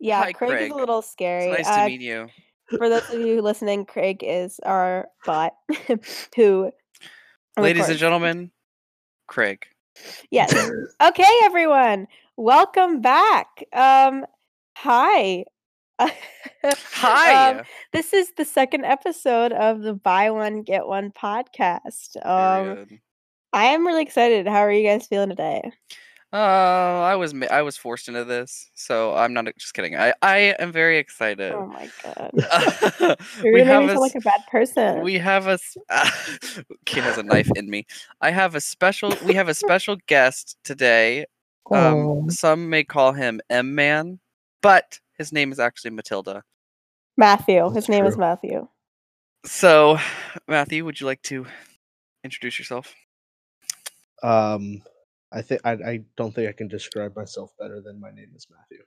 Yeah, Hi, Craig, is a little scary. It's nice Uh, to meet you. for those of you listening, Craig is our bot who. Ladies and gentlemen, Craig. Yes. Okay, everyone. Welcome back. Um, hi. Hi. Um, this is the second episode of the Buy One Get One podcast. Um, Period. I am really excited. How are you guys feeling today? Uh, I was ma- I was forced into this, so I'm not just kidding. I I am very excited. Oh my god, we you're gonna have make me a like s- a bad person. we have a s- Kate has a knife in me. I have a special. We have a special guest today. Um, some may call him M Man, but his name is actually Matilda. Matthew. His That's name is. Matthew. So, Matthew, would you like to introduce yourself? Um, I think I, I don't think I can describe myself better than my name is Matthew.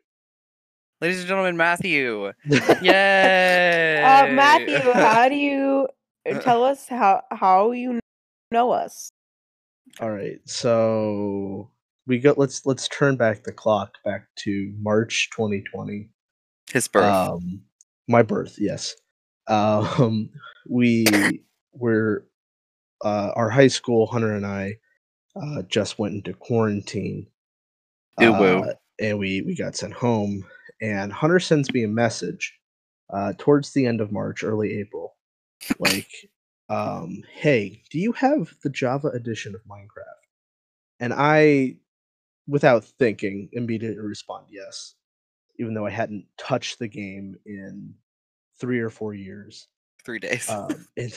Ladies and gentlemen, Matthew. Yay! Uh, Matthew, how do you tell us how how you know us? All right, so we go. Let's let's turn back the clock back to March 2020. His birth. Um, my birth, yes. Um, we were uh, our high school. Hunter and I uh, just went into quarantine. Woo. uh, and we we got sent home. And Hunter sends me a message uh, towards the end of March, early April, like, um, "Hey, do you have the Java edition of Minecraft?" And I, without thinking, immediately respond yes, even though I hadn't touched the game in three or four years. Three days. Um, and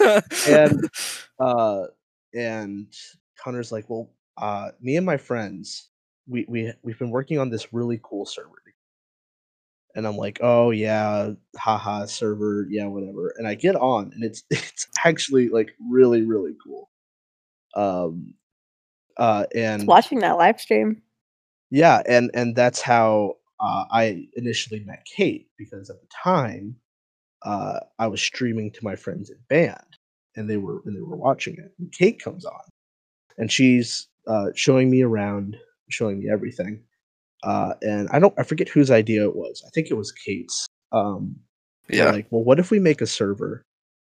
and- uh, and Hunter's like, "Well, uh, me and my friends, we we we've been working on this really cool server." And I'm like, "Oh yeah, haha, server, yeah, whatever." And I get on, and it's it's actually like really really cool. Um, uh, and Watching that live stream. yeah, and and that's how uh, I initially met Kate because at the time uh, I was streaming to my friends in band, and they were and they were watching it. And Kate comes on, and she's uh, showing me around, showing me everything. Uh, and I don't I forget whose idea it was. I think it was Kate's. Um, yeah. Like, well, what if we make a server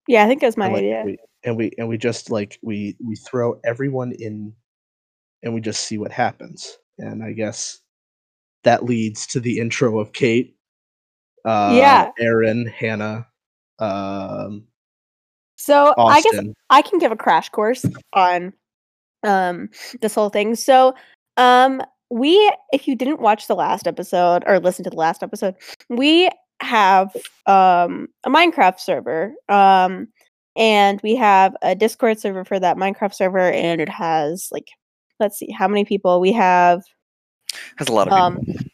Yeah, I think that's my and, like, idea. we, and we and we just like we we throw everyone in and we just see what happens and i guess that leads to the intro of kate uh Yeah. aaron hannah um So I guess I can give a crash course on um this whole thing. So um we if you didn't watch the last episode or listen to the last episode, we have um a Minecraft server. Um and we have a Discord server for that Minecraft server and it has like let's see how many people we have Has a lot of um people.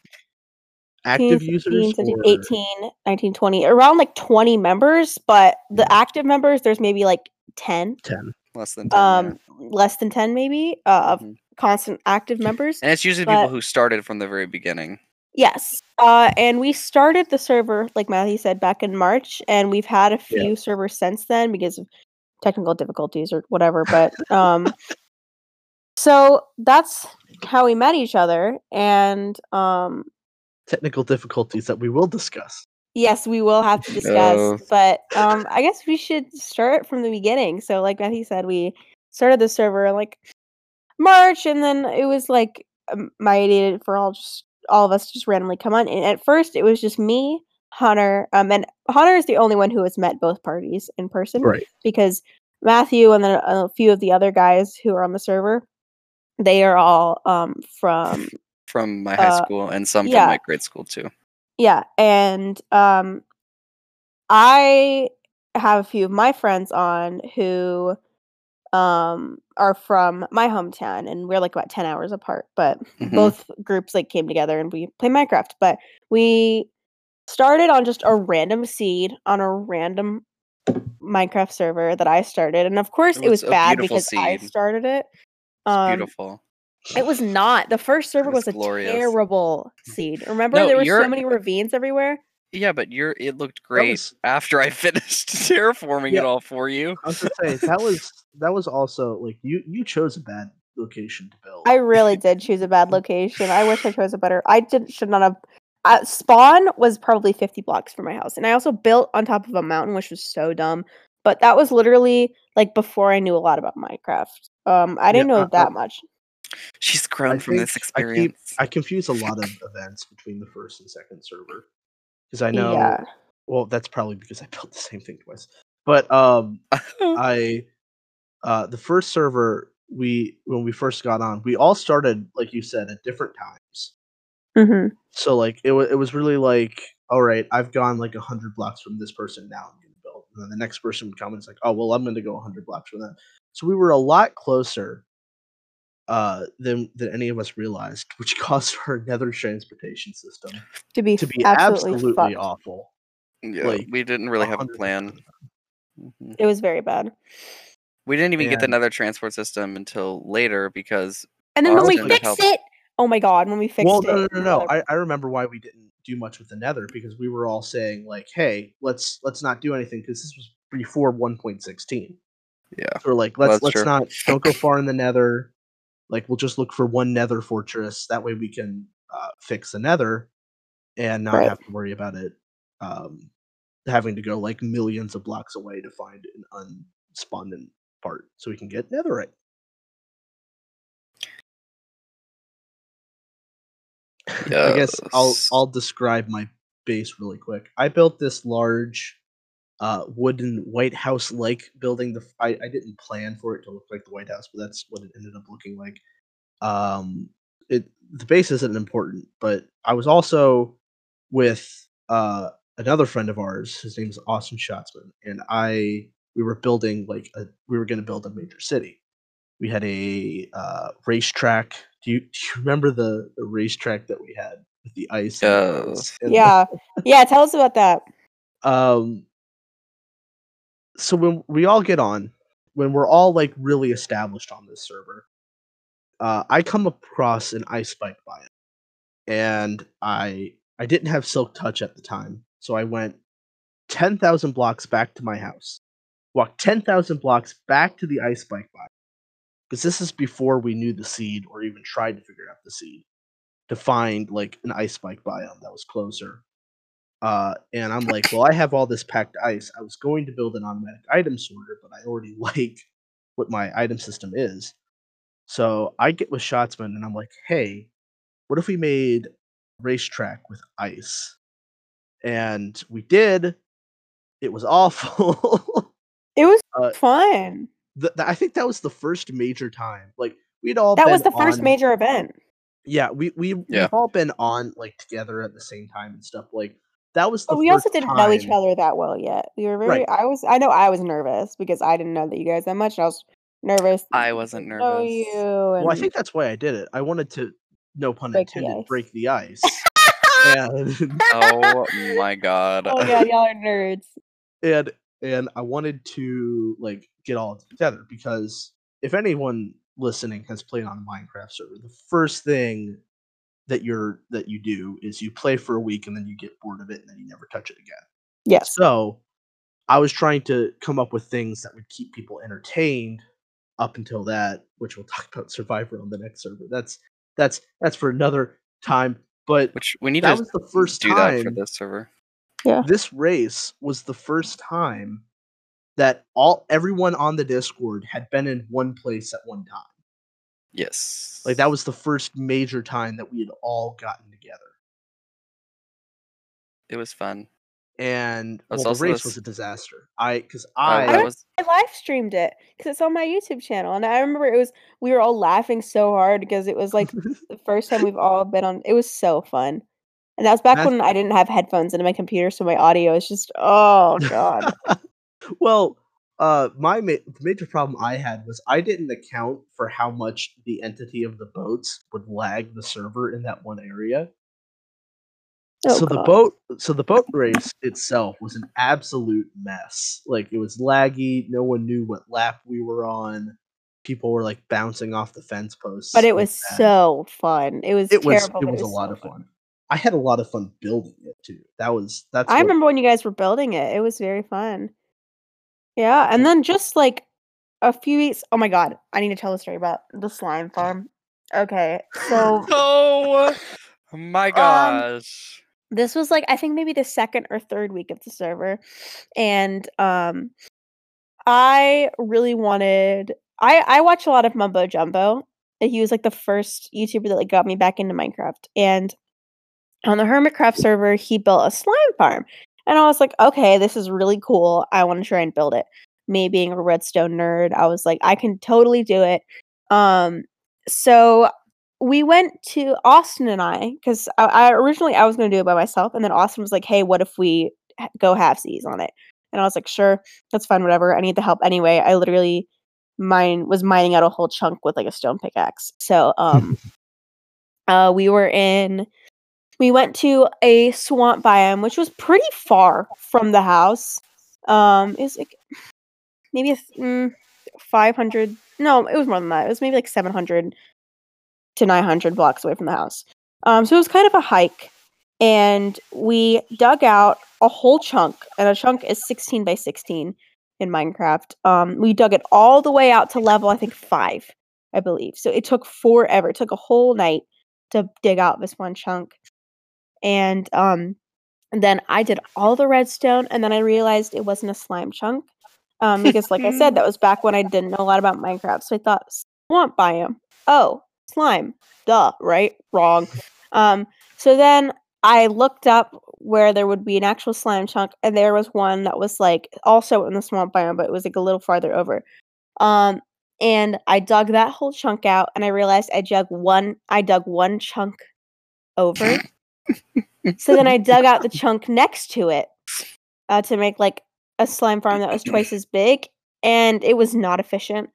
Active 15, users 16, or- 18 19 20 around like 20 members but the Yeah. active members there's maybe like 10 10 Less than 10. yeah. um less than 10 maybe uh, of Mhm. constant active members and it's usually people who started from the very beginning. yes uh and we started the server like matthew said back in march and we've had a Yeah. few servers since then because of technical difficulties or whatever but um so that's how we met each other and um technical difficulties that we will discuss Yes, we will have to discuss, Oh. but um, I guess we should start from the beginning. So, like Matthew said, we started the server like March, and then it was like my idea for all just all of us just randomly come on. And at first, it was just me, Hunter, um, and Hunter is the only one who has met both parties in person right because Matthew and then a, a few of the other guys who are on the server, they are all um from From my high Uh, school and some yeah. from my grade school too. Yeah, and um I have a few of my friends on who um are from my hometown and we're like about 10 hours apart, but Mhm. both groups like came together and we play Minecraft, but we started on just a random seed on a random Minecraft server that I started. And of course It it was was, bad because I started it. It's Um beautiful. It was not. The first server was was, a glorious. terrible seed. Remember No, there were so many ravines everywhere? Yeah, but you're it looked great was- after I finished terraforming Yeah. it all for you. i was gonna say that was that was also like you you chose a bad location to build. I really did choose a bad location. I wish I chose a better. I did should not have. Uh, spawn was probably 50 blocks from my house, and I also built on top of a mountain, which was so dumb. But that was literally like before I knew a lot about Minecraft. Um, I didn't Yeah, know I- I- that much. She's grown I from this think I keep- experience. I confuse a lot of events between the first and second server because I know. Yeah. Well, that's probably because I built the same thing twice. But um, I uh, the first server we when we first got on, we all started like you said at different times. hmm So like it was it was really like, all right, I've gone like hundred blocks from this person now. I'm gonna build, and then the next person would come and it's like, oh well, I'm gonna go hundred blocks from them. So we were a lot closer uh than than any of us realized, which caused our nether transportation system To be to be absolutely, absolutely, awful. yeah, like, we didn't really have a 100%. plan. Mhm. It was very bad. We didn't even get the nether transport system until later because And then when we Austin fixed helped. it, oh my god, when we fixed well, it. no, no, no, no. uh, I, I remember why we didn't do much with the Nether because we were all saying like, "Hey, let's let's not do anything" because this was before 1.16. Yeah. so we're like, let's that's let's true. not don't go far in the Nether. Like, we'll just look for one Nether fortress. That way, we can uh, fix the Nether and not Right. have to worry about it um, having to go like millions of blocks away to find an unspawned part, so we can get Netherite. I guess I'll I'll describe my base really quick. I built this large uh wooden White House like building. The I didn't plan for it to look like the White House, but that's what it ended up looking like. Um it the base isn't important, but I was also with uh another friend of ours, his name is Austin Schatzman, and I we were building like a we were gonna build a major city. We had a uh racetrack. Do you do you remember the, the racetrack that we had with the ice? and the Yeah. roads and the- yeah. Yeah, tell us about that. um so when we all get on when we're all like really established on this server uh i come across an ice spike biome and i i didn't have silk touch at the time so i went 10,000 blocks back to my house. Walked 10,000 blocks back to the ice spike biome because this is before we knew the seed or even tried to figure out the seed to find like an ice spike biome that was closer uh, and I'm like, well, I have all this packed ice. I was going to build an automatic item sorter, but I already like what my item system is. So I get with Schatzman and I'm like, hey, what if we made racetrack with ice? And we did. It was awful. It was Uh, fun. Th- th- I think that was the first major time. Like we'd all That was been the first on- major event. Yeah, we we Yeah. we've all been on like together at the same time and stuff. Like that was the But we also didn't know each other that well yet. We were very Right. I was I know I was nervous because I didn't know that you guys that much. and I was nervous. I wasn't get to know nervous. you Well, I think that's why I did it. I wanted to, no pun Break intended, ice. break the ice. and, oh my god. Oh god, y'all are nerds. and and I wanted to like get all together because if anyone listening has played on a Minecraft server, the first thing that you're that you do is you play for a week and then you get bored of it and then you never touch it again. Yes. So I was trying to come up with things that would keep people entertained up until that, which we'll talk about Survivor on the next server. That's that's that's for another time. But Which we need that to was the first do that for this server. Yeah. This race was the first time that all everyone on the Discord had been in one place at one time. Yes. Like that was the first major time that we had all gotten together. it was fun. And That's well, the race the was a disaster. I because Oh, I that was I live streamed it because it's on my YouTube channel, and I remember it was we were all laughing so hard because it was like the first time we've all been on. It was so fun, and that was back That's- when I didn't have headphones into my computer, so my audio is just oh god. well, uh, my ma- major problem I had was I didn't account for how much the entity of the boats would lag the server in that one area. Oh, so the boat, so the boat race itself was an absolute mess. Like it was laggy. No one knew what lap we were on. People were like bouncing off the fence posts. but it was that. so fun. It was It was. terrible. It but was a so lot of fun. I had a lot of fun building it too. That was. That's. I what- remember when you guys were building it. It was very fun. Yeah, and then just like a few weeks. Oh my god, I need to tell a story about the slime farm. Okay, so Oh my gosh. this was like I think maybe the second or third week of the server, and um, I really wanted. I I watch a lot of Mumbo Jumbo. and He was like the first YouTuber that like got me back into Minecraft, and on the Hermitcraft server, he built a slime farm, and I was like, okay, this is really cool. I want to try and build it. Me being a redstone nerd, I was like, I can totally do it. Um, so we went to Austin and I because I, I originally I was going to do it by myself, and then Austin was like, "Hey, what if we go halvesies on it?" And I was like, "Sure, that's fine, whatever. I need the help anyway." I literally mine was mining out a whole chunk with like a stone pickaxe. So um, uh, we were in. We went to a swamp biome, which was pretty far from the house. Um, like maybe mm, 500 no it was more than that. It was maybe like 700 to 900 blocks away from the house. Um so it was kind of a hike and we dug out a whole chunk and a chunk is 16 by 16 in minecraft. Um we dug it all the way out to level i think five i believe. So it took forever. It took a whole night to dig out this one chunk and um then i did all the redstone and then i realized it wasn't a slime chunk um, because like I said, that was back when I didn't know a lot about Minecraft. So I thought swamp biome. Oh, slime. Duh, right? Wrong. Um, so then I looked up where there would be an actual slime chunk, and there was one that was like also in the swamp biome, but it was like a little farther over. Um, and I dug that whole chunk out, and I realized I dug one. I dug one chunk over. so then I dug out the chunk next to it uh, to make like a slime farm that was twice as big, and it was not efficient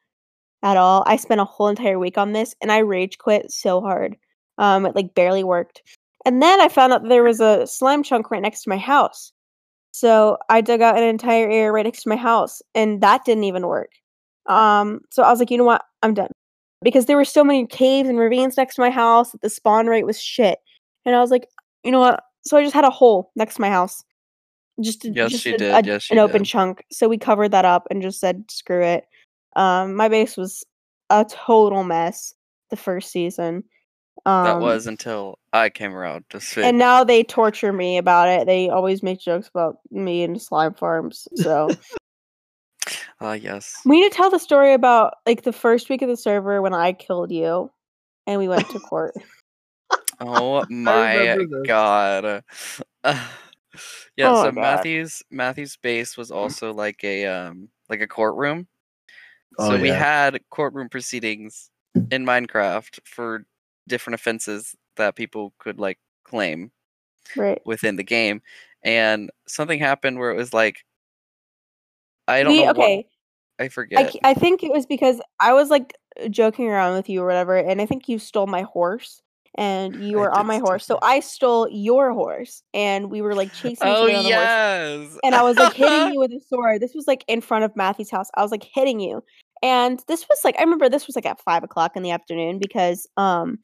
at all. I spent a whole entire week on this, and I rage quit so hard. Um, it like barely worked. And then I found out there was a slime chunk right next to my house. So I dug out an entire area right next to my house, and that didn't even work. Um, so I was like, you know what? I'm done. Because there were so many caves and ravines next to my house that the spawn rate was shit. And I was like, you know what? So I just had a hole next to my house. Just, a- Yes, just you a- did. a- Yes, an you open chunk. So we covered that up and just said, screw it. Um, my base was a total mess the first season. Um, that was until I came around to see. and now they torture me about it. They always make jokes about me and slime farms. So Ah, yes. we need to tell the story about like the first week of the server when I killed you, and we went to court. Oh my god. yeah, Oh so God. Matthew's Matthew's base was also like a um like a courtroom. Oh, so we had courtroom proceedings in Minecraft for different offenses that people could like claim right. within the game. And something happened where it was like I don't We know okay. what I I, forget. c- I think it was because I was like joking around with you or whatever, and I think you stole my horse, and you were on my horse. So. I stole your horse, and we were like chasing each oh other on the horse. yes. and I was like hitting you with a sword. This was like in front of Matthew's house. I was like hitting you. And this was like I remember this was like at five o'clock in the afternoon because um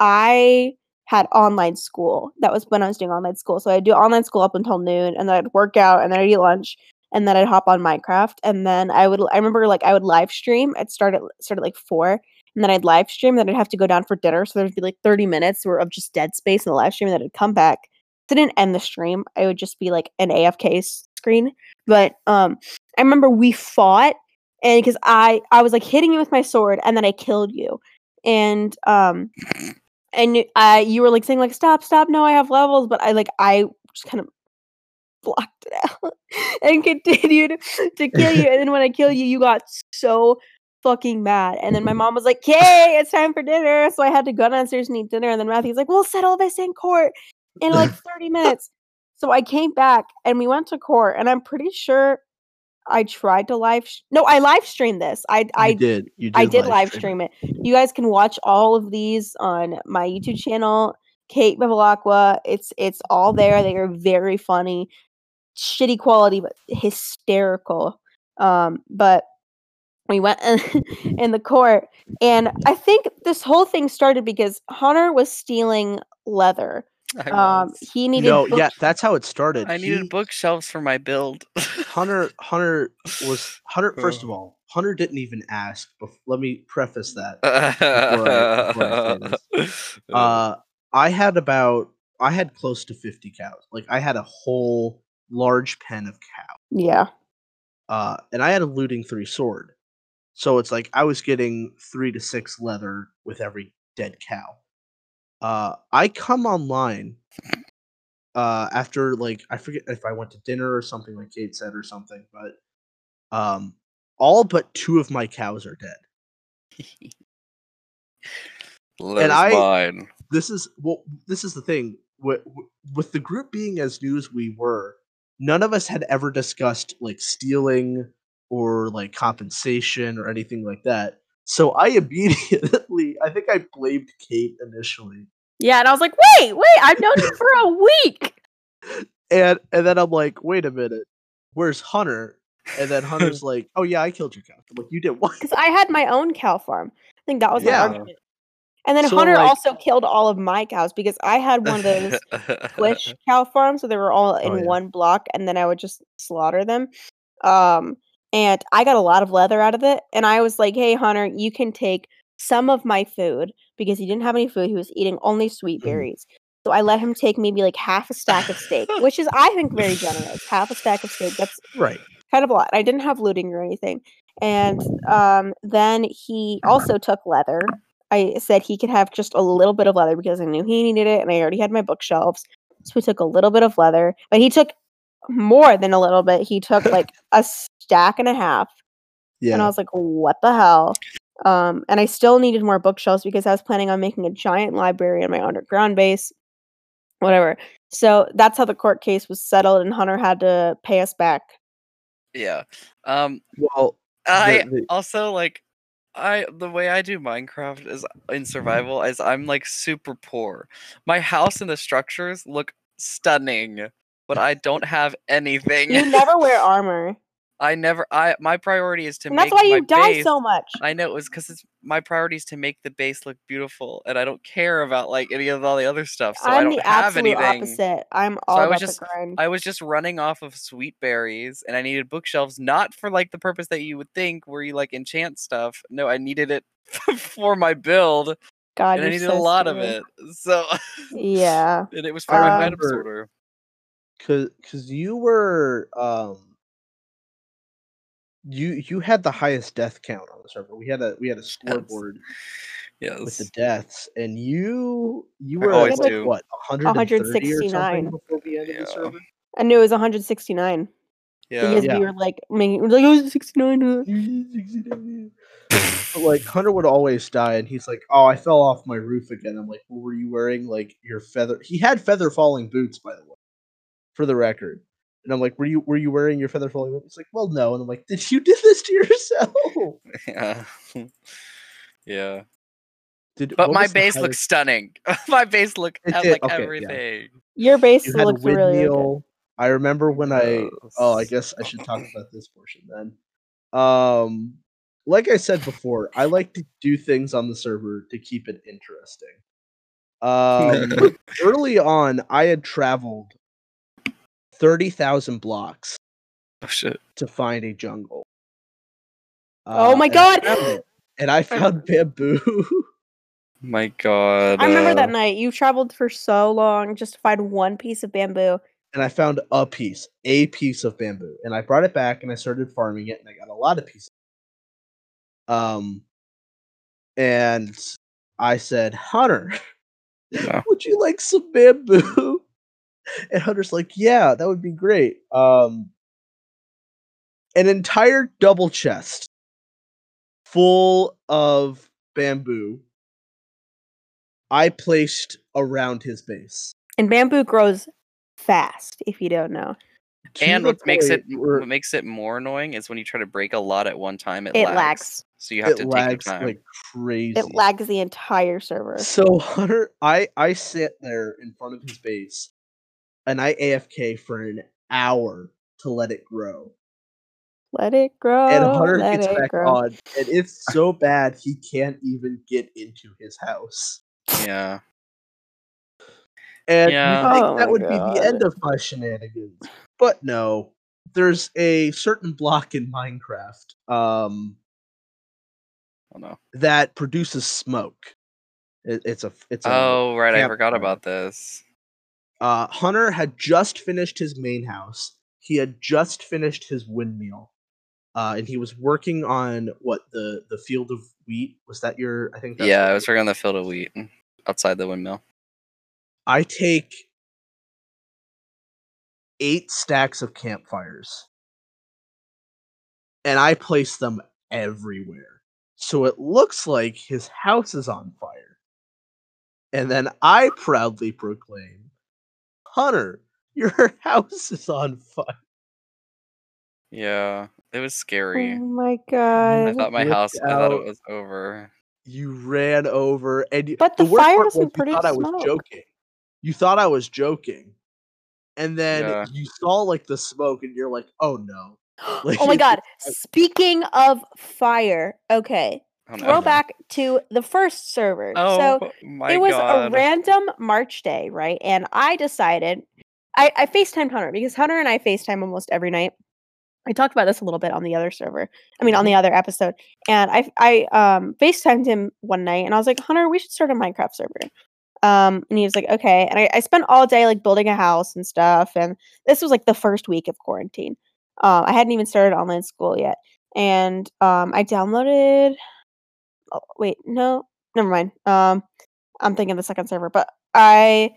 I had online school. That was when I was doing online school. So I'd do online school up until noon and then I'd work out and then I'd eat lunch and then I'd hop on Minecraft and then I would I remember like I would live stream. I'd start at start at like four and then I'd live stream, and then I'd have to go down for dinner. So there'd be like 30 minutes of just dead space in the live stream, and then I'd come back. Didn't end the stream. I would just be like an AFK screen. But um I remember we fought and because I I was like hitting you with my sword and then I killed you. And um and I you were like saying like stop, stop, no, I have levels, but I like I just kind of blocked it out and continued to kill you. And then when I kill you, you got so fucking mad. And then my mom was like, "Okay, it's time for dinner." So I had to go downstairs and eat dinner. And then Matthew's like, "We'll settle this in court in like 30 minutes." So I came back and we went to court. And I'm pretty sure I tried to live. Sh- no, I live streamed this. I You I did. You did. I did live stream it. You guys can watch all of these on my YouTube channel, Kate Bevilacqua. It's it's all there. They are very funny, shitty quality but hysterical. Um, but we went in, in the court, and I think this whole thing started because Hunter was stealing leather. I Um, he needed No, book- yeah, that's how it started. I needed He- bookshelves for my build. Hunter Hunter was Hunter first of all, Hunter didn't even ask. Bef- let me preface that. I- before I Uh, I had about I had close to fifty cows. Like I had a whole large pen of cow. Yeah. Uh, and I had a looting three sword. So it's like I was getting three to six leather with every dead cow. Uh, I come online uh, after like I forget if I went to dinner or something like Kate said or something, but um, all but two of my cows are dead. Leather's I- mine. This is well, this is the thing with, with the group being as new as we were. None of us had ever discussed like stealing or like compensation or anything like that. So I immediately, I think I blamed Kate initially, Yeah, and I was like, wait, wait, I've known you for a week. and and then I'm like, wait a minute, where's Hunter? And then Hunter's like, oh yeah, I killed your cow. I'm like, you did what? Because I had my own cow farm. I think that was my Yeah. argument. And then So, Hunter like- also killed all of my cows because I had one of those Squish cow farms, so they were all in Oh, yeah. one block, and then I would just slaughter them. Um, and I got a lot of leather out of it. And I was like, "Hey, Hunter, you can take some of my food because he didn't have any food. He was eating only sweet Mm-hmm. berries." So I let him take maybe like half a stack of steak, which is I think very generous. Half a stack of steak. That's Right. kind of a lot. I didn't have looting or anything. And um, then he also took leather. I said he could have just a little bit of leather because I knew he needed it, and I already had my bookshelves. So he took a little bit of leather, but he took more than a little bit. He took like a stack and a half, Yeah. and I was like, "What the hell?" Um, and I still needed more bookshelves because I was planning on making a giant library in my underground base. Whatever. So that's how the court case was settled, and Hunter had to pay us back. yeah. Um. Well, I the- the- also like I the way I do Minecraft is in survival is I'm like super poor. My house and the structures look stunning, but I don't have anything. You never wear armor. I never I my priority is to And make that's why my you die base, so much. I know it was because it's my priority is to make the base look beautiful, and I don't care about like any of all the other stuff. So I I'm don't the have absolute anything. opposite. I'm all I about was just- the grind. I was just running off of sweet berries, and I needed bookshelves, not for like the purpose that you would think, where you like enchant stuff. No, I needed it for my build, God, and I needed so a lot of it. So, Yeah. and it was for my Um, Remember- sorter. Cause cause you were um you you had the highest death count on the server. We had a we had a scoreboard Yes. with the deaths, and you you were always like, do. what 130 or 169. something before we ended Yeah. the server. I knew it was 169 yeah. because Yeah. we were like, making, we like, oh, 69. uh." But like Hunter would always die, and he's like, "Oh, I fell off my roof again." I'm like, well, "Were you wearing like your feather?" He had feather falling boots, by the way, for the record. And I'm like, "Were you were you wearing your feather falling boots?" He's like, "Well, no." And I'm like, "Did you do this to yourself?" Yeah. yeah. Did But my was the base looks stunning. my base look It at like okay, yeah. everything. Your base You had looks really, really good. I remember when I. Oh, I guess I should talk about this portion then. Um, like I said before, I like to do things on the server to keep it interesting. Um, early on, I had traveled thirty thousand blocks Oh shit. to find a jungle. Oh Uh, my and I God! found And I found bamboo. My god. I remember that uh, night. You traveled for so long just to find one piece of bamboo. and I found a piece, a piece of bamboo, and I brought it back and I started farming it, and I got a lot of pieces. Um, and I said, Hunter, Yeah. would you like some bamboo? And Hunter's like, yeah, that would be great. Um, an entire double chest full of bamboo. I placed around his base. And bamboo grows fast, if you don't know. And what makes it point what makes it more annoying is when you try to break a lot at one time, it, It lags. lags. So you have it to take lags your time. like crazy. It lags the entire server. So Hunter, I I sit there in front of his base, and I AFK for an hour to let it grow. Let it grow. and Hunter let gets back grow. on, and it's so bad he can't even get into his house. yeah. And Yeah. you think Oh that my would be the end of my shenanigans, but no. there's a certain block in Minecraft um, Oh no. that produces smoke. It, it's a it's a Oh right, I forgot about this. Uh, Hunter had just finished his main house. He had just finished his windmill, uh, and he was working on what the the field of wheat. Was that your? I think. That's yeah, I was working on the field of wheat mm, outside the windmill. I take eight stacks of campfires, and I place them everywhere. So it looks like his house is on fire. And then I proudly proclaim, Hunter, your house is on fire. Yeah, it was scary. Oh my mm, god! I thought my flipped house. I thought it was over. You ran over, and you, But the worst fire part was doesn't you thought produce I was joking. You thought I was joking, and then Yeah. you saw like the smoke, and you're like, "Oh no!" Like, oh my god. Speaking of fire, okay. Oh, back to the first server. Oh so my it was god. a random March day, right? And I decided I, I FaceTimed Hunter because Hunter and I FaceTime almost every night. I talked about this a little bit on the other server. I mean on the other episode. And I I um FaceTimed him one night and I was like, Hunter, we should start a Minecraft server. Um and he was like, okay. And I, I spent all day like building a house and stuff. And this was like the first week of quarantine. Um I hadn't even started online school yet. And um I downloaded oh, wait, no, never mind. Um, I'm thinking the second server, but I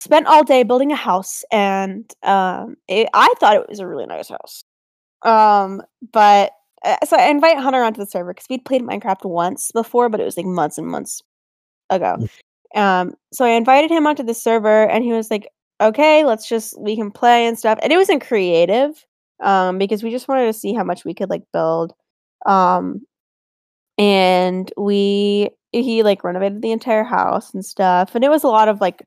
spent all day building a house, and um, it, I thought it was a really nice house. Um, but uh, so I invite Hunter onto the server because we'd played Minecraft once before, but it was like months and months ago. Um, so I invited him onto the server, and he was like, "Okay, let's just we can play and stuff." And it wasn't creative, um, because we just wanted to see how much we could like build. Um, and we he like renovated the entire house and stuff and it was a lot of like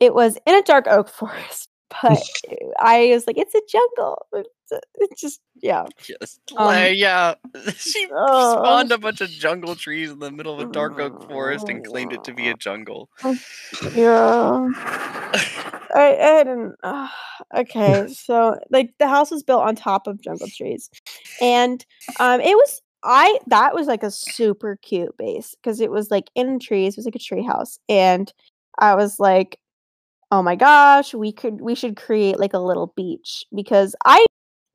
it was in a dark oak forest but i was like it's a jungle it's, a- it's just yeah Yes. Um, yeah. she oh. spawned a bunch of jungle trees in the middle of a dark oak forest and claimed it to be a jungle. yeah i, I didn't uh, okay so like the house was built on top of jungle trees and um it was i that was like a super cute base because it was like in trees it was like a tree house and i was like oh my gosh we could we should create like a little beach because i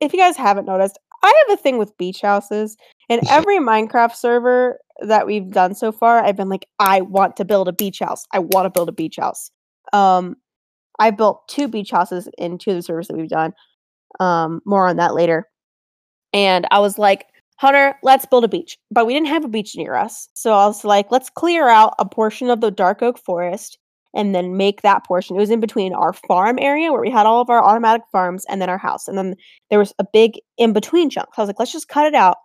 if you guys haven't noticed i have a thing with beach houses and every minecraft server that we've done so far i've been like i want to build a beach house. I want to build a beach house. Um i built two beach houses in two of the servers that we've done um more on that later and i was like hunter let's build a beach. But we didn't have a beach near us. So i was like let's clear out a portion of the dark oak forest and then make that portion. It was in between our farm area where we had all of our automatic farms and then our house. And then there was a big in between chunk. So i was like let's just cut it out.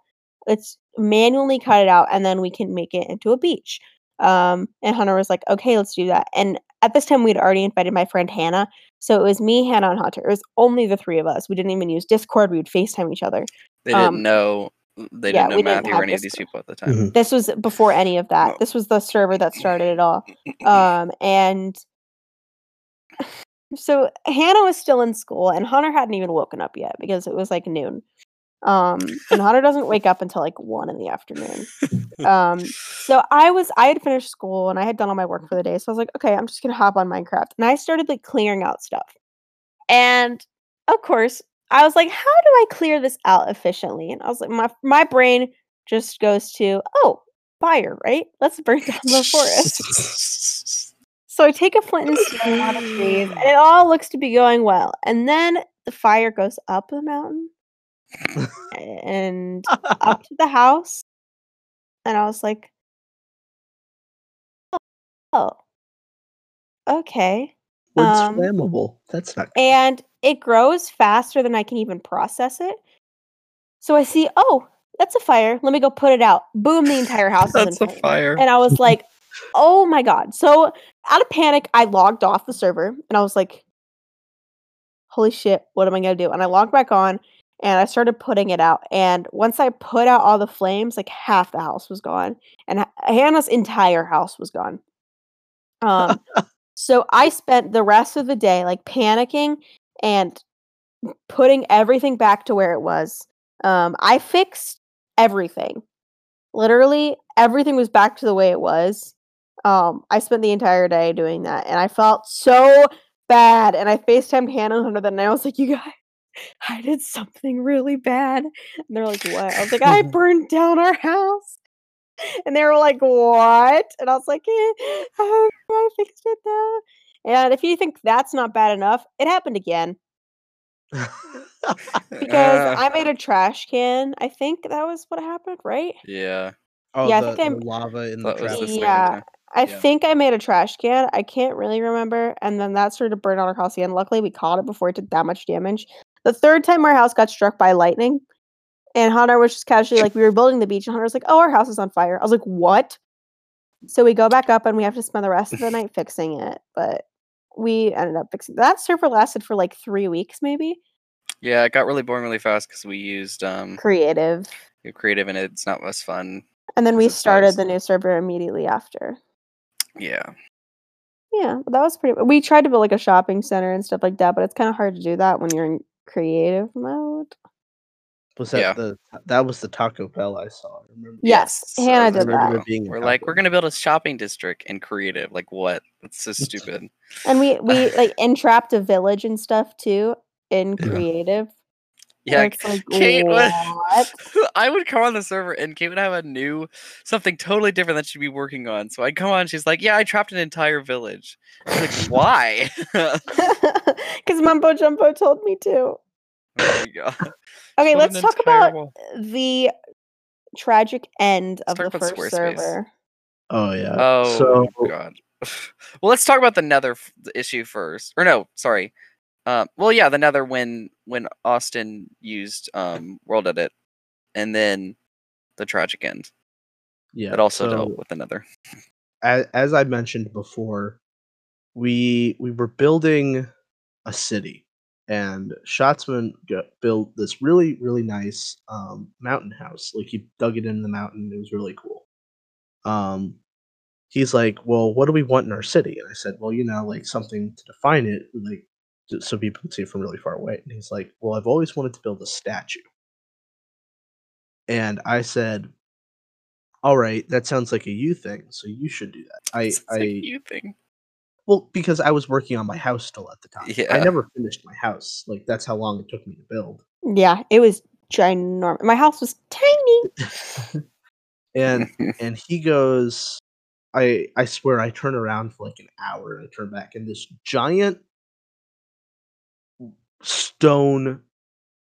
Let's manually cut it out and then we can make it into a beach. Um and hunter was like okay let's do that. And at this time we'd already invited my friend hannah. So it was me hannah and hunter. It was only the three of us. We didn't even use discord. We would facetime each other. They didn't Um, know. They yeah, didn't know we didn't Matthew or any of these people at the time. Mhm. this was before any of that Oh. this was the server that started it all um and so hannah was still in school and hunter hadn't even woken up yet because it was like noon um and hunter doesn't wake up until like one in the afternoon um so i was i had finished school and i had done all my work for the day so i was like okay i'm just gonna hop on minecraft and i started like clearing out stuff and of course i was like how do i clear this out efficiently and i was like my my brain just goes to oh fire right let's burn down the forest so I take a flint and stone out of trees, and it all looks to be going well. And then the fire goes up the mountain and up to the house. And I was like, oh, okay. Wood's Um, flammable. That's not. Good. And it grows faster than I can even process it. So I see, oh, that's a fire. Let me go put it out. Boom, the entire house is in That's a fire. And I was like, oh my God. So out of panic, I logged off the server and I was like, holy shit, what am I going to do? And I logged back on and I started putting it out. And once I put out all the flames, like half the house was gone. And Ha- Hannah's entire house was gone. Um, so I spent the rest of the day like panicking and putting everything back to where it was. Um, I fixed everything. Literally, everything was back to the way it was. Um, I spent the entire day doing that, and I felt so bad. And I FaceTimed Hannah and Hunter, and I was like, "You guys, I did something really bad." And they're like, "What?" I was like, "I burned down our house." And they were like, "What?" And I was like, eh, I I fixed it though. And if you think that's not bad enough, it happened again because Uh, I made a trash can. I think that was what happened, right? yeah. oh, Yeah, I the, think the I'm- lava in the That was the Yeah. I Yeah. think I made a trash can. I can't really remember. And then that started to burn down our house again. Luckily, we caught it before it did that much damage. The third time our house got struck by lightning, and Hunter was just casually like, we were building the beach, and Hunter was like, oh, our house is on fire. I was like, what? So we go back up and we have to spend the rest of the night fixing it. But we ended up fixing that server lasted for like three weeks, maybe. Yeah, it got really boring really fast because we used um Creative. creative and it's not as fun. And then we started the new server immediately after. Yeah. Yeah, but that was pretty. We tried to build like a shopping center and stuff like that, but it's kind of hard to do that when you're in creative mode. Was that Yeah. the that was the Taco Bell I saw? I remember. Yes, Yes, Hannah I I did remember that, being We're like, we're gonna build a shopping district in creative. Like what? It's so stupid. and we we like entrapped a village and stuff too in creative. Yeah, and like Kate would- I would come on the server and Kate would have a new something totally different that she'd be working on. So I'd come on, she's like, "Yeah, I trapped an entire village." I'm like, "Why?" Because Mumbo Jumbo told me to. My god. Okay, What let's talk entire about wall. the tragic end of Let's the first Squarespace. server. Oh yeah. Oh so god. well, let's talk about the Nether f- issue first. Or no, sorry. Um, well, yeah, the Nether when when Austin used um, World Edit, and then the tragic end. yeah. It also so, dealt with the Nether. as, as I mentioned before, we we were building a city, and Schatzman built this really really nice um, mountain house. Like he dug it in the mountain. It was really cool. Um, he's like, "Well, what do we want in our city?" And I said, "Well, you know, like something to define it, like just so people can see it from really far away." And he's like, "Well, I've always wanted to build a statue." And I said, "All right, that sounds like a you thing, so you should do that." I It's like I you thing. Well, because I was working on my house still at the time. I never finished my house. Like that's how long it took me to build. Yeah, it was ginormous. My house was tiny. and and he goes, I I swear I turn around for like an hour and I turn back and this giant stone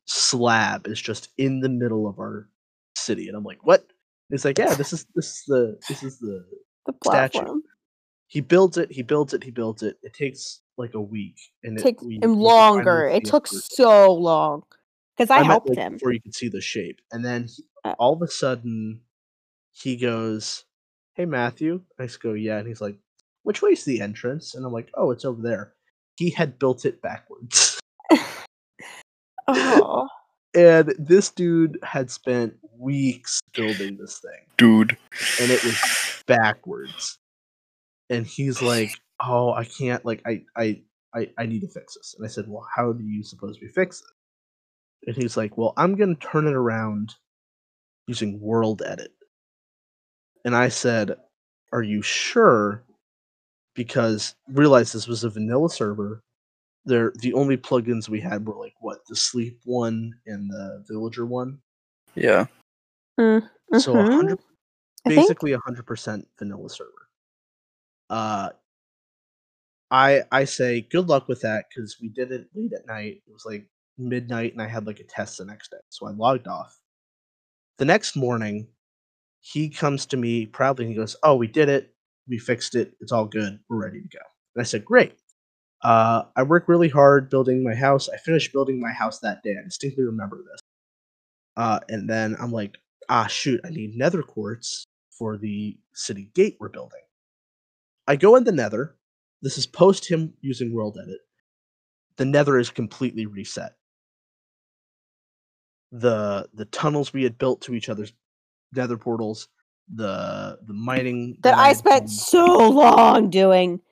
slab is just in the middle of our city. And I'm like, what? He's like, yeah, this is this is the this is the The Statue. Platform he builds it, he builds it, he builds it. It takes like a week and it takes him longer. It took through. so long because I, meant, helped like, him. before you could see the shape. And then he, Uh. all of a sudden, he goes, "Hey Matthew," I just go, "Yeah," and he's like, "Which way's the entrance?" And I'm like, "Oh, it's over there." He had built it backwards, Oh, and this dude had spent weeks building this thing, Dude. and it was backwards. And he's like, "Oh, I can't. Like, I, I, I, I need to fix this." And I said, "Well, how do you suppose we fix it?" And he's like, "Well, I'm gonna turn it around using World Edit." And I said, "Are you sure?" Because realize this was a vanilla server. There, the only plugins we had were like what the sleep one and the villager one. Yeah. So a mhm, hundred, basically a hundred percent vanilla server. Uh, I I say good luck with that because we did it late at night. It was like midnight, and I had like a test the next day, so I logged off. The next morning, he comes to me proudly and he goes, "Oh, we did it. We fixed it. It's all good. We're ready to go." And I said, "Great." Uh, I worked really hard building my house. I finished building my house that day. I distinctly remember this. Uh, and then I'm like, ah, shoot, I need nether quartz for the city gate we're building. I go in the nether. This is post him using world edit. The nether is completely reset. The the tunnels we had built to each other's nether portals, the the mining That I spent done, so long doing.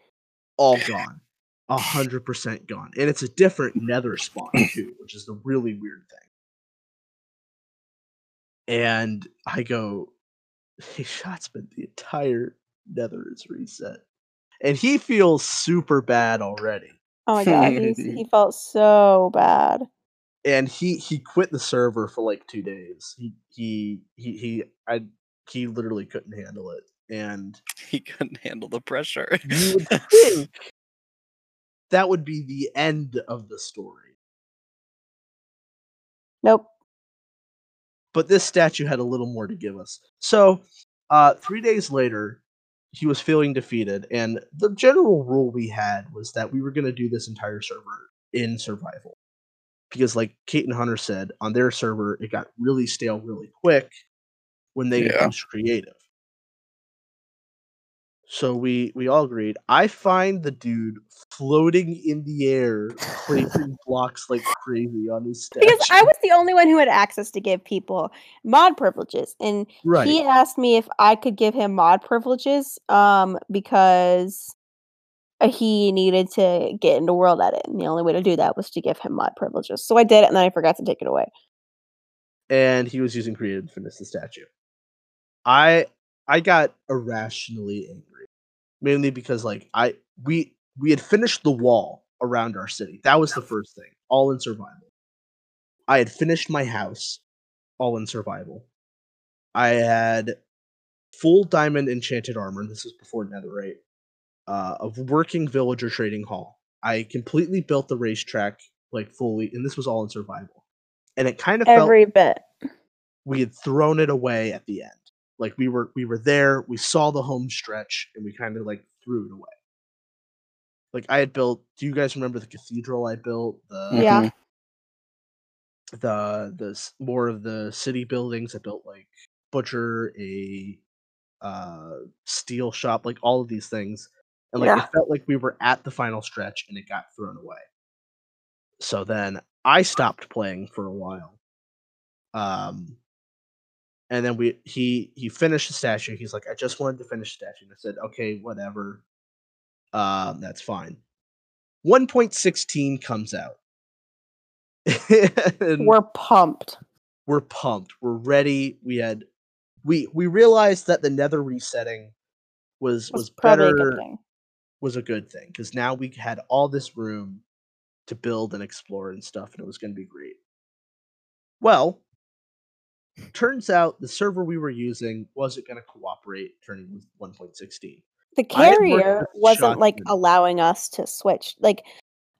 all gone. a hundred percent gone, and it's a different Nether spawn too, which is the really weird thing. And I go, hey, Schatzman, the entire Nether is reset, and he feels super bad already. Oh my god, he's, he felt so bad. and he he quit the server for like two days. He he he he I he literally couldn't handle it, and He couldn't handle the pressure. you would think that would be the end of the story. Nope. But this statue had a little more to give us. So, uh, three days later, he was feeling defeated, and the general rule we had was that we were going to do this entire server in survival. Because, like Kate and Hunter said, on their server, it got really stale really quick when they Yeah. introduced creative. So we we all agreed. I find the dude floating in the air, placing blocks like crazy on his statue. Because I was the only one who had access to give people mod privileges. And right. he asked me if I could give him mod privileges um, because he needed to get into World Edit. And the only way to do that was to give him mod privileges. So I did it and then I forgot to take it away. and he was using creative to finish the statue. I I got irrationally angry, mainly because like I we we had finished the wall around our city. That was the first thing, all in survival. I had finished my house, all in survival. I had full diamond enchanted armor. This was before Netherite. Uh, a working villager trading hall. I completely built the racetrack like fully, and this was all in survival. And it kind of felt Every bit. we had thrown it away at the end. Like we were we were there, we saw the home stretch, and we kind of like threw it away. Like I had built. Do you guys remember the cathedral I built? The Yeah. the the more of the city buildings. I built like butcher, a uh steel shop, like all of these things, and like Yeah. it felt like we were at the final stretch, and it got thrown away. So then I stopped playing for a while. Um, and then we he he finished the statue. He's like, I just wanted to finish the statue. And I said, okay, whatever. Um, that's fine. 1.16 comes out. We're pumped. we're pumped. We're ready. We had we we realized that the nether resetting was Was was probably a better was a good thing because now we had all this room to build and explore and stuff, and it was going to be great. Well, turns out the server we were using wasn't going to cooperate turning with 1.16. The I had worked carrier wasn't like allowing us to switch. Like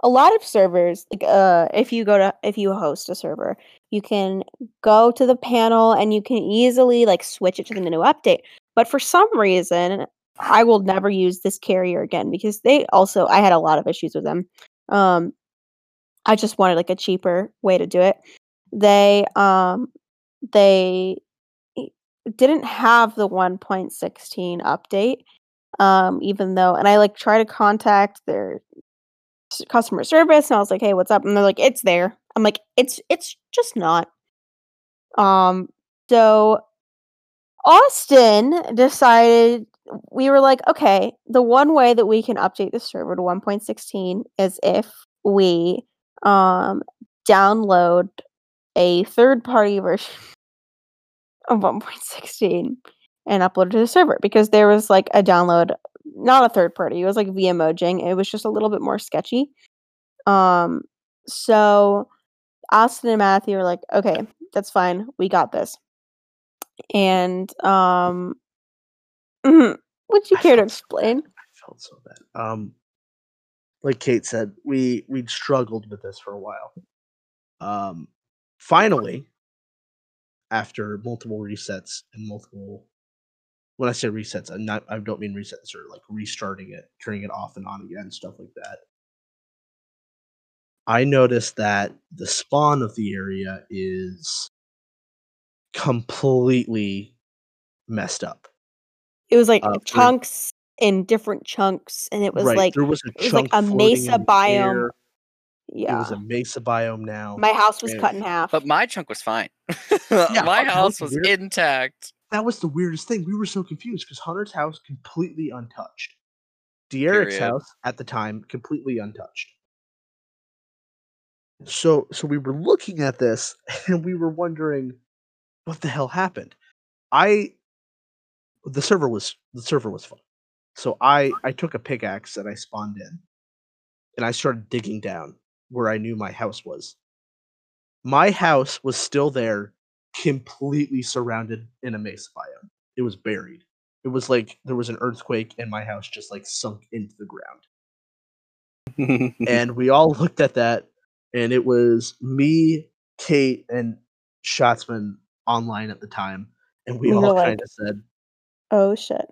a lot of servers, like uh if you go to if you host a server, you can go to the panel and you can easily like switch it to the new update. But for some reason, I will never use this carrier again because they also I had a lot of issues with them. Um I just wanted like a cheaper way to do it. They um they didn't have the 1.16 update um even though and i like try to contact their customer service and i was like hey what's up? And they're like it's there. I'm like it's it's just not. Um so austin decided we were like okay the one way that we can update the server to 1.16 is if we um download a third party version of 1.16 and uploaded to the server because there was like a download not a third party it was like vmojing it was just a little bit more sketchy um so austin and matthew were like okay that's fine we got this and um would you care to felt so explain I felt so bad. Um, like Kate said, we we'd struggled with this for a while. Um, finally, after multiple resets and multiple, when I say resets, I'm not I don't mean resets or like restarting it, turning it off and on again, stuff like that. I noticed that the spawn of the area is completely messed up. it was like Uh, chunks in different chunks and it was right, like there was a was like a mesa biome. air. It was a mesa biome now. my house was and- cut in half But my chunk was fine. Yeah, my house was weird. intact. that was the weirdest thing. We were so confused because Hunter's house completely untouched. Derek's house at the time completely untouched. So so we were looking at this and we were wondering what the hell happened. I the server was the server was fine. So I I took a pickaxe and I spawned in and I started digging down where I knew my house was. My house was still there, completely surrounded in a mesa biome. It was buried. It was like there was an earthquake and my house just like sunk into the ground. and we all looked at that and it was me, Kate, and Schatzman online at the time, and we were all like- kind of said, Oh shit.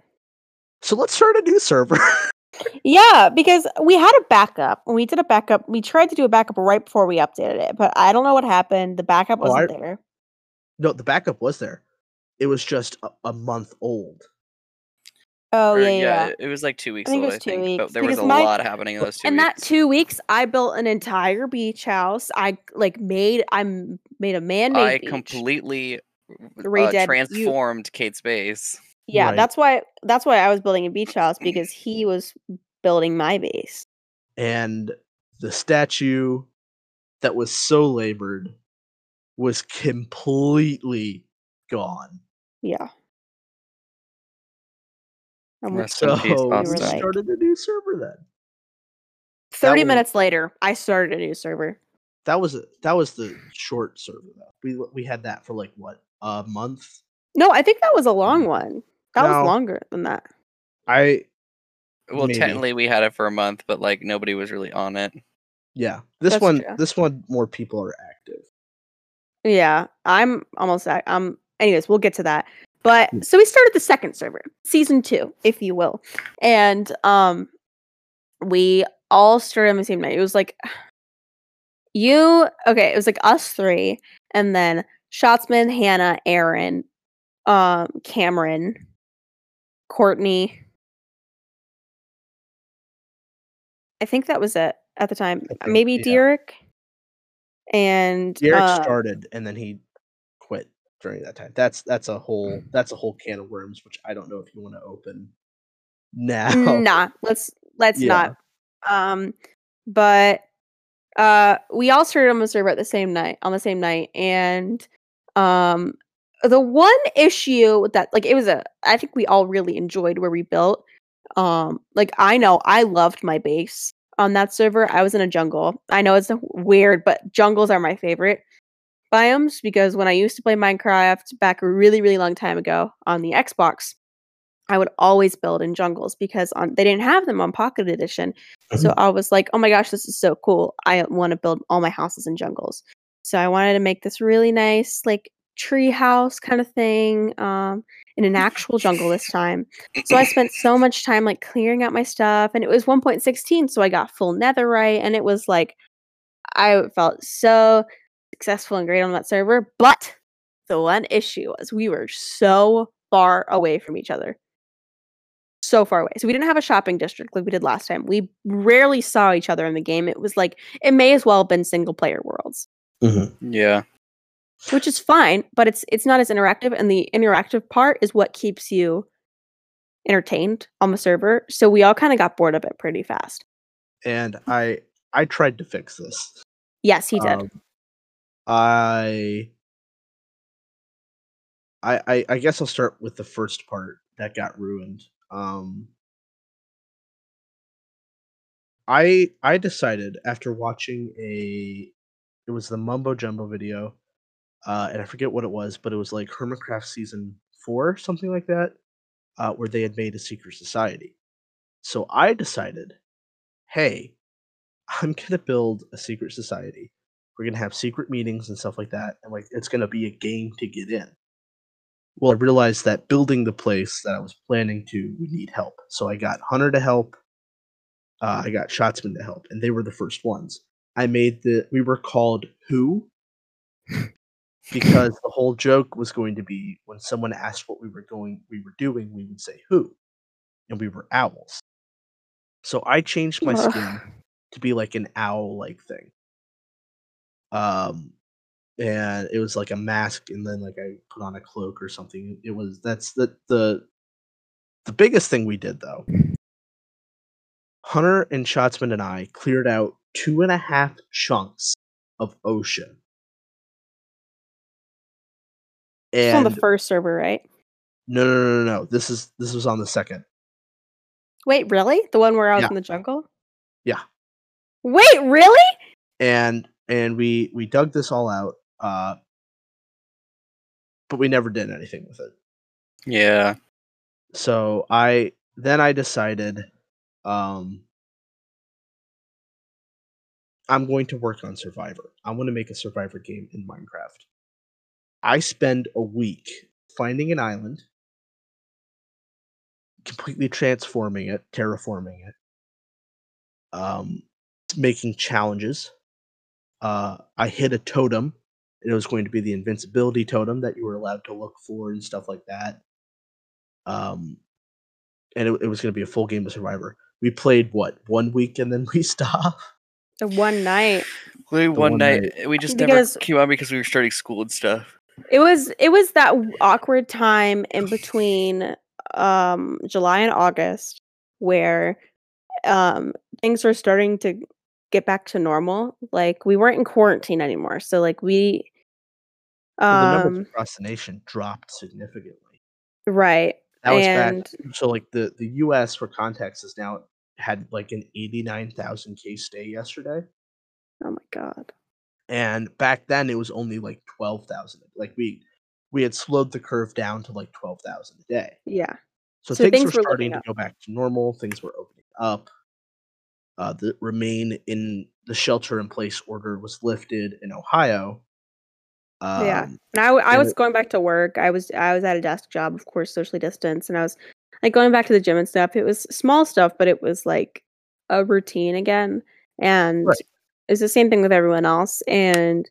"So let's start a new server." Yeah, because we had a backup. We did a backup, we tried to do a backup right before we updated it, but I don't know what happened. The backup Oh, wasn't I- there. no, the backup was there. It was just a, a month old. Oh Or, yeah, yeah. it was like two weeks I think it old, was I two think. weeks, But there was a my- lot happening in those two In weeks. that two weeks, I built an entire beach house. I like made I made a man-made I beach. completely uh, Redid- you- transformed Kate's base. Yeah, Right. that's why that's why I was building a beach house because he was building my base. and the statue that was so labored was completely gone. Yeah. And we- Rest in So peace, we Boston. like- started a new server then. 30 was- minutes later, I started a new server. That was a, that was the short server though. We we had that for like what a month. No, I think that was a long mm-hmm. one. That No. was longer than that. I Well, Maybe. technically we had it for a month, but like nobody was really on it. yeah. This That's one true. this one more people are active. Yeah, I'm almost at um anyways, we'll get to that. But Mm. so we started the second server, season 2, if you will. And um we all started on the same night. It was like you okay, it was like us three and then Schatzman, Hannah, Aaron, um Cameron, Courtney. I think that was it at the time. Think, Maybe yeah. Derek and Derek uh, started and then he quit during that time. That's that's a whole that's a whole can of worms, which I don't know if you want to open now. nah let's let's Yeah. not um but uh we all started on the server at the same night on the same night and um the one issue that like it was a i think we all really enjoyed where we built um like i know i loved my base on that server i was in a jungle i know it's weird but jungles are my favorite biomes because when i used to play minecraft back a really really long time ago on the xbox I would always build in jungles because on they didn't have them on Pocket Edition. So I was like, "Oh my gosh, this is so cool! I want to build all my houses in jungles." So I wanted to make this really nice, like tree house kind of thing, um, in an actual jungle this time. So I spent so much time like clearing out my stuff, and it was 1.16, so I got full netherite, and it was like I felt so successful and great on that server. But the one issue was we were so far away from each other so far away. So we didn't have a shopping district like we did last time. We rarely saw each other in the game. It was like it may as well have been single player worlds, Yeah. Which is fine, but it's it's not as interactive and the interactive part is what keeps you entertained on the server. So we all kind of got bored of it pretty fast. And I I tried to fix this. Yes, he did. Um, I, I I I guess I'll start with the first part that got ruined. Um I I decided after watching a it was the mumbo jumbo video, uh, and I forget what it was, but it was like Hermitcraft season four, something like that, uh, where they had made a secret society. So I decided, hey, I'm gonna build a secret society. We're gonna have secret meetings and stuff like that, and like it's gonna be a game to get in. Well, I realized that building the place that I was planning to would need help, so I got Hunter to help. Uh, I got Schatzman to help, and they were the first ones. I made the we were called Who because the whole joke was going to be when someone asked what we were going we were doing, we would say Who, and we were owls. So I changed my Ugh. skin to be like an owl like thing. Um and it was like a mask and then like I put on a cloak or something. It was that's the the the biggest thing we did though Hunter and Schatzman and I cleared out two and a half chunks of ocean. It's on the first server, right? no, no, no, no, no. This is this was on the second. Wait, really? The one where I was Yeah. in the jungle? Yeah. Wait, really? and and we we dug this all out uh but we never did anything with it Yeah. so i then i decided um i'm going to work on survivor i want to make a survivor game in minecraft i spend a week finding an island completely transforming it terraforming it um making challenges uh, I hit a totem. and It was going to be the invincibility totem that you were allowed to look for and stuff like that. Um, and it, it was going to be a full game of Survivor. We played what one week and then we stopped. The one night. We one, one night we just Because- never came on because we were starting school and stuff. It was it was that awkward time in between um July and August where um things were starting to get back to normal. Like we weren't in quarantine anymore. So like we um Well, the number um of procrastination dropped significantly. right. That was and back. So like the the U.S. for context is now had like an eighty nine thousand case day yesterday. oh my god. And back then it was only like 12,000 like we we had slowed the curve down to like 12,000 a day Yeah. so, So things, things were were starting to go back to normal things were opening up uh, the remain in the shelter in place order was lifted in ohio um, Yeah. And I, and was it- going back to work. I was I was at a desk job, of course, socially distanced, and I was like going back to the gym and stuff. It was small stuff, but it was like a routine again. And Right. It's the same thing with everyone else. And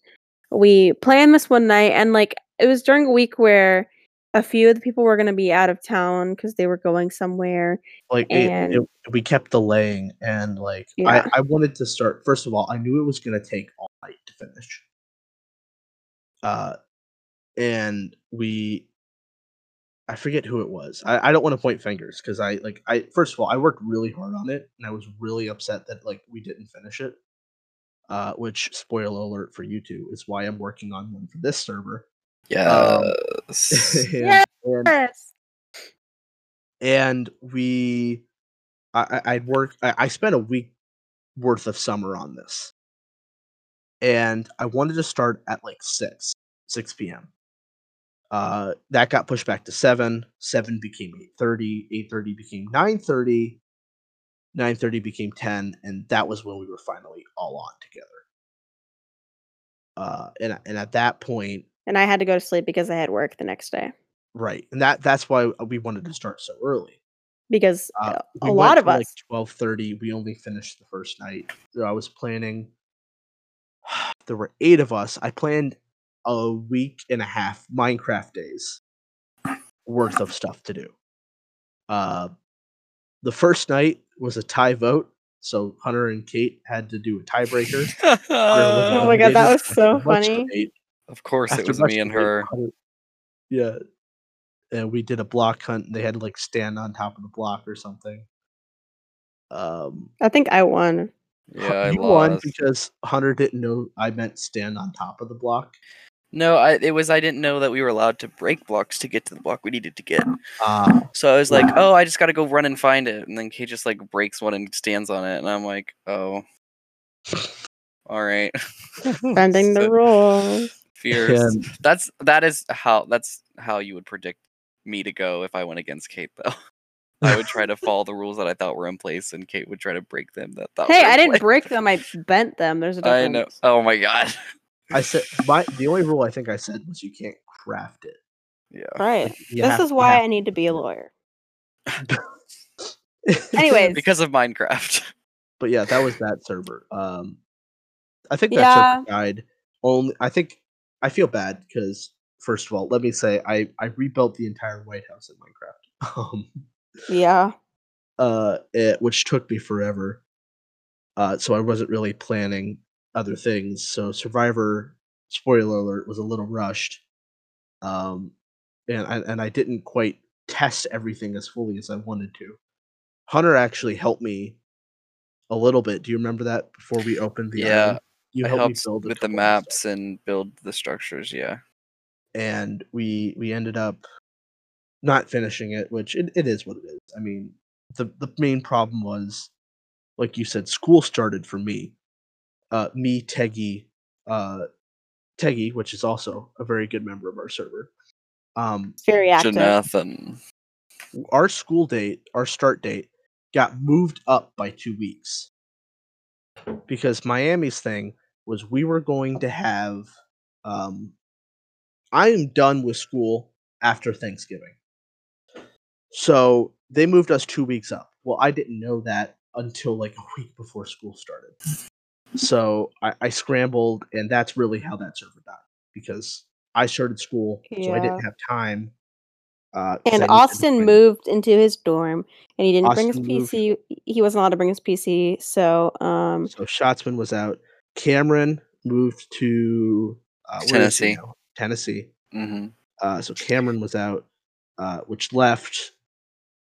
we planned this one night, and like it was during a week where a few of the people were going to be out of town because they were going somewhere. like it, and- it, we kept delaying and like Yeah. I, I wanted to start first of all i knew it was going to take all night to finish uh and we i forget who it was i, I don't want to point fingers because i like i first of all i worked really hard on it and i was really upset that like we didn't finish it uh which spoiler alert for you two is why i'm working on one for this server Yes. and, Yes. and Yes. and we I, I I'd work I, I spent a week worth of summer on this. And I wanted to start at like six, six PM. Uh that got pushed back to seven. Seven became eight thirty, eight thirty became nine thirty, nine thirty became ten, and that was when we were finally all on together. Uh and and at that point, And I had to go to sleep because I had work the next day right, and that that's why we wanted to start so early. because Uh, we a lot of us. like twelve thirty. We only finished the first night. I was planning. There were eight of us. I planned a week and a half Minecraft days worth of stuff to do. Uh, the first night was a tie vote, so Hunter and Kate had to do a tiebreaker. Oh my God, that was so funny. of course, it was me and debate, her. Hunter- Yeah. And we did a block hunt. And they had to like stand on top of the block or something. Um, I think I won. Yeah, I you won because Hunter didn't know I meant stand on top of the block. No, I, it was I didn't know that we were allowed to break blocks to get to the block we needed to get. Uh, So I was like, oh, I just got to go run and find it. And then Kate just like breaks one and stands on it. And I'm like, oh, all right. Bending the rules. Fierce. and That's that is how that's how you would predict me to go if I went against Kate though. I would try to follow the rules that I thought were in place, and Kate would try to break them. That thought Hey, I didn't place. break them. I bent them. There's a difference. I know. Oh my god. I said my the only rule I think I said was you can't craft it. Yeah. Right. You this is why have- I need to be a lawyer. Anyways, Because of Minecraft. but yeah, that was that server. Um, I think that Yeah. server died only. I think I feel bad because first of all, let me say I I rebuilt the entire White House in Minecraft. Um, yeah. uh, it, which took me forever. Uh, so I wasn't really planning other things. So Survivor, spoiler alert, was a little rushed. Um, and I, and I didn't quite test everything as fully as I wanted to. Hunter actually helped me a little bit. Do you remember that before we opened the Yeah, island? You helped me helped build with the stuff. maps and build the structures. Yeah. and we we ended up not finishing it, which it, it is what it is. I mean, the the main problem was, like you said, school started for me. Uh, me, Teggy, uh, Teggy, which is also a very good member of our server. Um, very active. Jonathan. our school date, our start date, got moved up by two weeks because Miami's thing was we were going to have. Um, I am done with school after Thanksgiving, so they moved us two weeks up. Well, I didn't know that until like a week before school started. So I, I scrambled, and that's really how that server died because I started school, so I didn't have time. Uh, 'cause I And Austin moved into his dorm, and he didn't bring his Austin moved- PC. He wasn't allowed to bring his PC, so um, So Schatzman was out. Cameron moved to uh, where is he Tennessee. now? Tennessee. hmm Uh, so Cameron was out, uh, which left.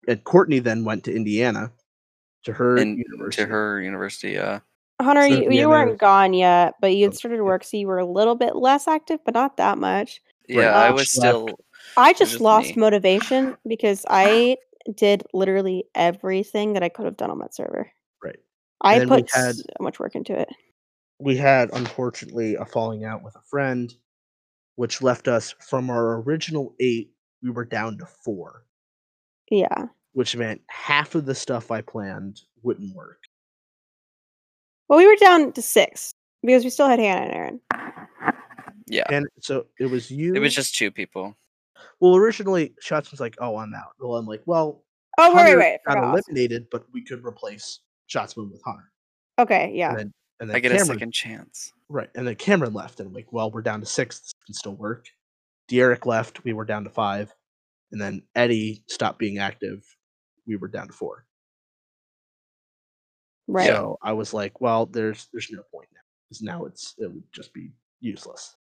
And Courtney then went to Indiana, to her And university. to her university. Yeah. Hunter, So you, Indiana- you weren't gone yet, but you had Oh, started yeah. work, so you were a little bit less active, but not that much. Yeah, Right. I was still. I just just lost me. motivation because I did literally everything that I could have done on that server. Right. I put had- so much work into it. We had unfortunately a falling out with a friend, which left us from our original eight. We were down to four, Yeah. which meant half of the stuff I planned wouldn't work. Well, we were down to six because we still had Hannah and Aaron. Yeah. And so it was you. It was just two people. well. Originally, Shots was like, "Oh, I'm out." Well, I'm like, "Well, Oh, wait, Hunter wait, wait. I got eliminated, but we could replace Schatzman with Hunter. Okay, yeah. And then, and then I get Cameron, a second chance. right? And then Cameron left, and I'm like, well, we're down to six. This can still work. De'Eric left. We were down to five, and then Eddie stopped being active. We were down to four. Right. So I was like, well, there's there's no point now because now it's it would just be useless.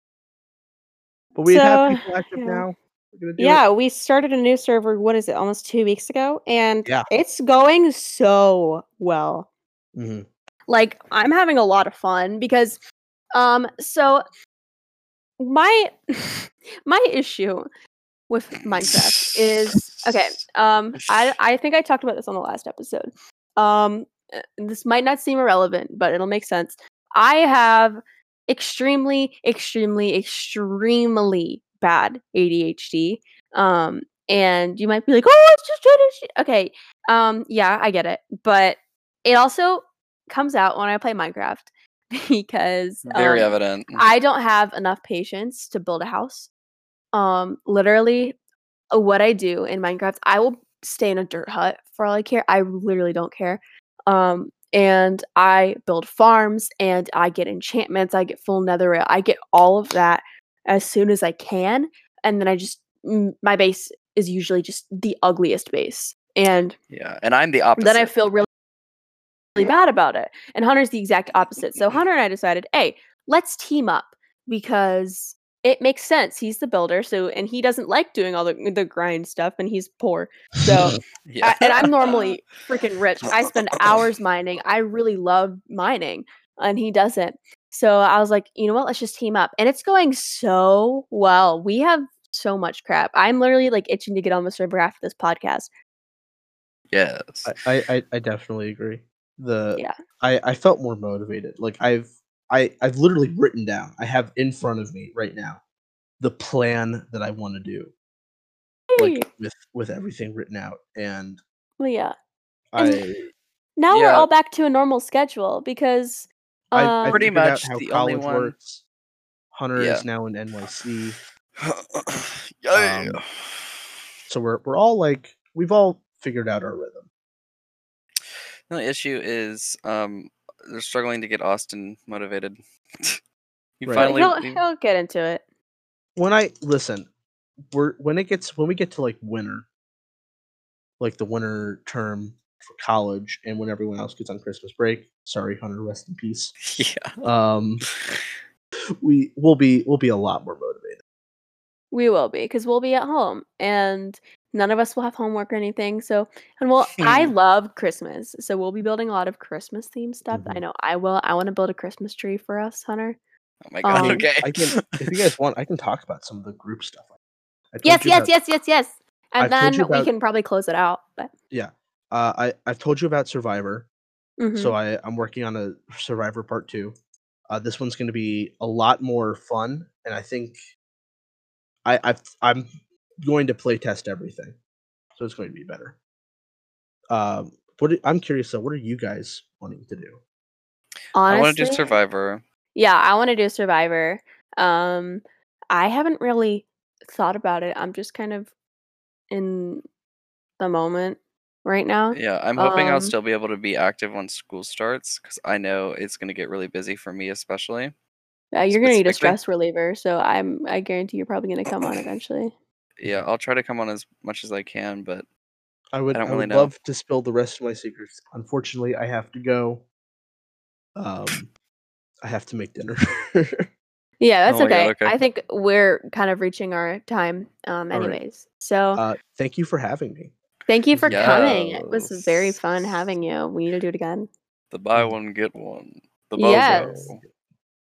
But we have people active yeah. now. We're gonna it. Yeah, we started a new server. What is it? Almost two weeks ago, and Yeah. it's going so well. Mhm. Like I'm having a lot of fun because, um, so my my issue with Minecraft is okay. Um, I I think I talked about this on the last episode. Um, this might not seem irrelevant, but it'll make sense. I have extremely, extremely, extremely bad ADHD. Um, and you might be like, "Oh, it's just ADHD." Okay, um, yeah, I get it, but it also comes out when I play Minecraft because Very um, evident. I don't have enough patience to build a house. Um, literally, uh, what I do in Minecraft, I will stay in a dirt hut for all I care. I literally don't care. Um, and I build farms and I get enchantments. I get full netherite. I get all of that as soon as I can, and then I just my base is usually just the ugliest base, and Yeah, and I'm the opposite. then I feel really, really bad about it. And Hunter's the exact opposite. So Hunter and I decided, hey, let's team up because it makes sense. He's the builder, so and he doesn't like doing all the mm, the grind stuff, and he's poor. So yeah. I- and I'm normally freaking rich. I spend hours mining. I really love mining, and he doesn't. So I was like, you know what? Let's just team up, and it's going so well. We have so much crap. I'm literally like itching to get on the server after this podcast. yes. I, I I definitely agree. The Yeah. I I felt more motivated. Like I've I I've literally written down. I have in front of me right now the plan that I want to do, like with with everything written out, and Well, yeah. I And- Now we're all back to a normal schedule because I, um, I Pretty figured out much how the only college one- works. Hunter Yeah. is now in NYC, yeah. um, so we're we're all like we've all figured out our rhythm. The only issue is um they're struggling to get Austin motivated. you Right. finally he'll, you- he'll get into it. when I listen, we're when it gets when we get to like winter, like the winter term for college, and when everyone else gets on Christmas break. Sorry, Hunter, rest in peace. yeah. Um, we will be we'll be a lot more motivated. We will be because we'll be at home and none of us will have homework or anything. So, and well, I love Christmas. So we'll be building a lot of Christmas themed stuff. I Mhm. know I will. I want to build a Christmas tree for us, Hunter. Oh my god. Um, okay. I can, if you guys want, I can talk about some of the group stuff. I Yes, yes, about- yes, yes, yes. And I've then you we can probably close it out. But Uh, I I've told you about Survivor. mhm. So I I'm working on a Survivor Part Two. Uh, this one's going to be a lot more fun, and I think I I've, I'm going to play test everything, so it's going to be better. Um, what are- I'm curious though, what are you guys wanting to do? I want to do Survivor. Yeah, I want to do Survivor. Um, I haven't really thought about it. I'm just kind of in the moment right now. Yeah, I'm hoping I'll Um, still be able to be active when school starts because I know it's going to get really busy for me, especially. Uh, you're gonna need a stress reliever, so I'm. I guarantee you're probably gonna come on eventually. Yeah, I'll try to come on as much as I can, but I would I I, don't really would know. love to spill the rest of my secrets. Unfortunately, I have to go. Um, I have to make dinner. Yeah, that's Oh my God, okay. okay. I think we're kind of reaching our time, um, All right. anyways. So uh, thank you for having me. thank you for coming. It was very fun having you. We need to do it again. the buy one get one. The Yes.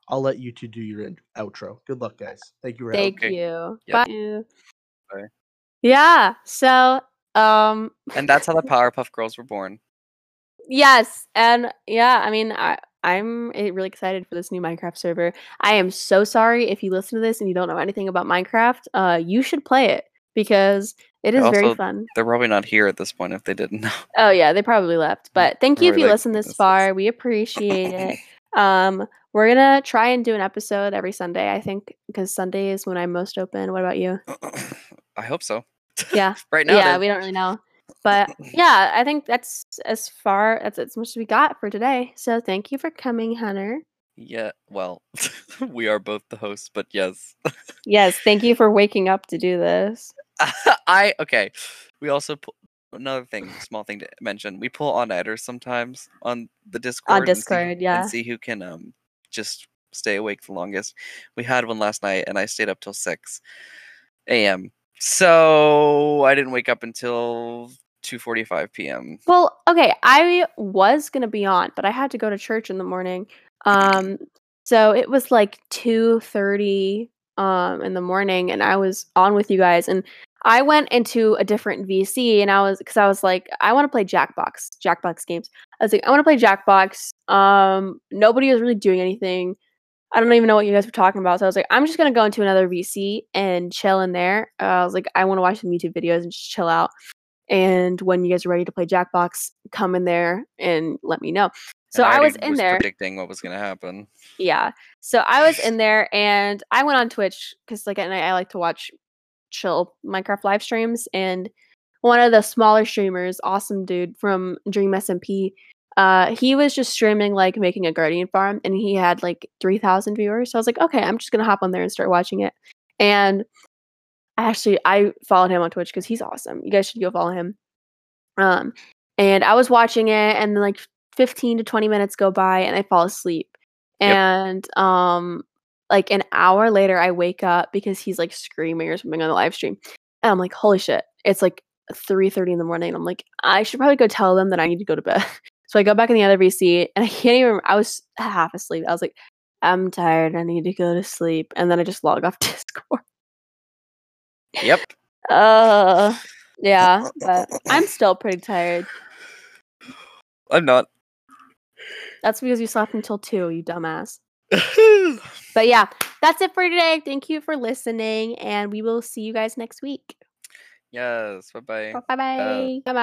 BOGO. I'll let you two do your in- outro. Good luck, guys. Thank you for having Thank Okay. you. Yeah. Bye. Bye. Yeah. So, um, And that's how the Powerpuff Girls were born. yes, and yeah, I mean, I I'm eh, really excited for this new Minecraft server. I am so sorry if you listen to this and you don't know anything about Minecraft. Uh, you should play it because it is very fun. They're probably not here at this point if they didn't know. Oh yeah, they probably left. But thank you if you like, listen this this is- far. We appreciate it. Um, we're gonna try and do an episode every Sunday. I think because Sunday is when I'm most open. What about you? I hope so. Yeah. right now, yeah, we don't really know. But yeah, I think that's as far that's as much as we got for today. So thank you for coming, Hunter. Yeah, well, we are both the hosts, but yes. Yes, thank you for waking up to do this. I okay. We also another thing, small thing to mention. We pull on nighters sometimes on the Discord. and see- Discord, yeah. and see who can um just stay awake the longest. We had one last night, and I stayed up till six a.m. So I didn't wake up until two forty-five p.m. Well, okay, I was gonna be on, but I had to go to church in the morning. Um, so it was like two thirty um in the morning, and I was on with you guys, and I went into a different VC, and I was because I was like, I want to play Jackbox, Jackbox games. I was like, I want to play Jackbox. Um, nobody was really doing anything. I don't even know what you guys were talking about. So I was like, I'm just gonna go into another VC and chill in there. Uh, I was like, I want to watch some YouTube videos and just chill out. And when you guys are ready to play Jackbox, come in there and let me know. So And I, was in there. predicting what was gonna happen. Yeah. So I was in there and I went on Twitch because like at night I like to watch chill Minecraft live streams and one of the smaller streamers, Awesamdude from Dream SMP, uh, he was just streaming like making a guardian farm and he had like three thousand viewers. So I was like, okay, I'm just gonna hop on there and start watching it. And I actually I followed him on Twitch because he's awesome. You guys should go follow him. Um, and I was watching it and then like 15 to 20 minutes go by and I fall asleep. Yep. And um like an hour later I wake up because he's like screaming or something on the live stream. And I'm like, holy shit. It's like 3:30 in the morning. I'm like, I should probably go tell them that I need to go to bed. So I go back in the other VC and I can't even I was half asleep. I was like, I'm tired. I need to go to sleep. And then I just log off Discord. Yep. Uh yeah, but I'm still pretty tired. I'm not. That's because you slept until two, you dumbass. But yeah, that's it for today. Thank you for listening, and we will see you guys next week. yes. Bye bye. Bye bye. Bye bye.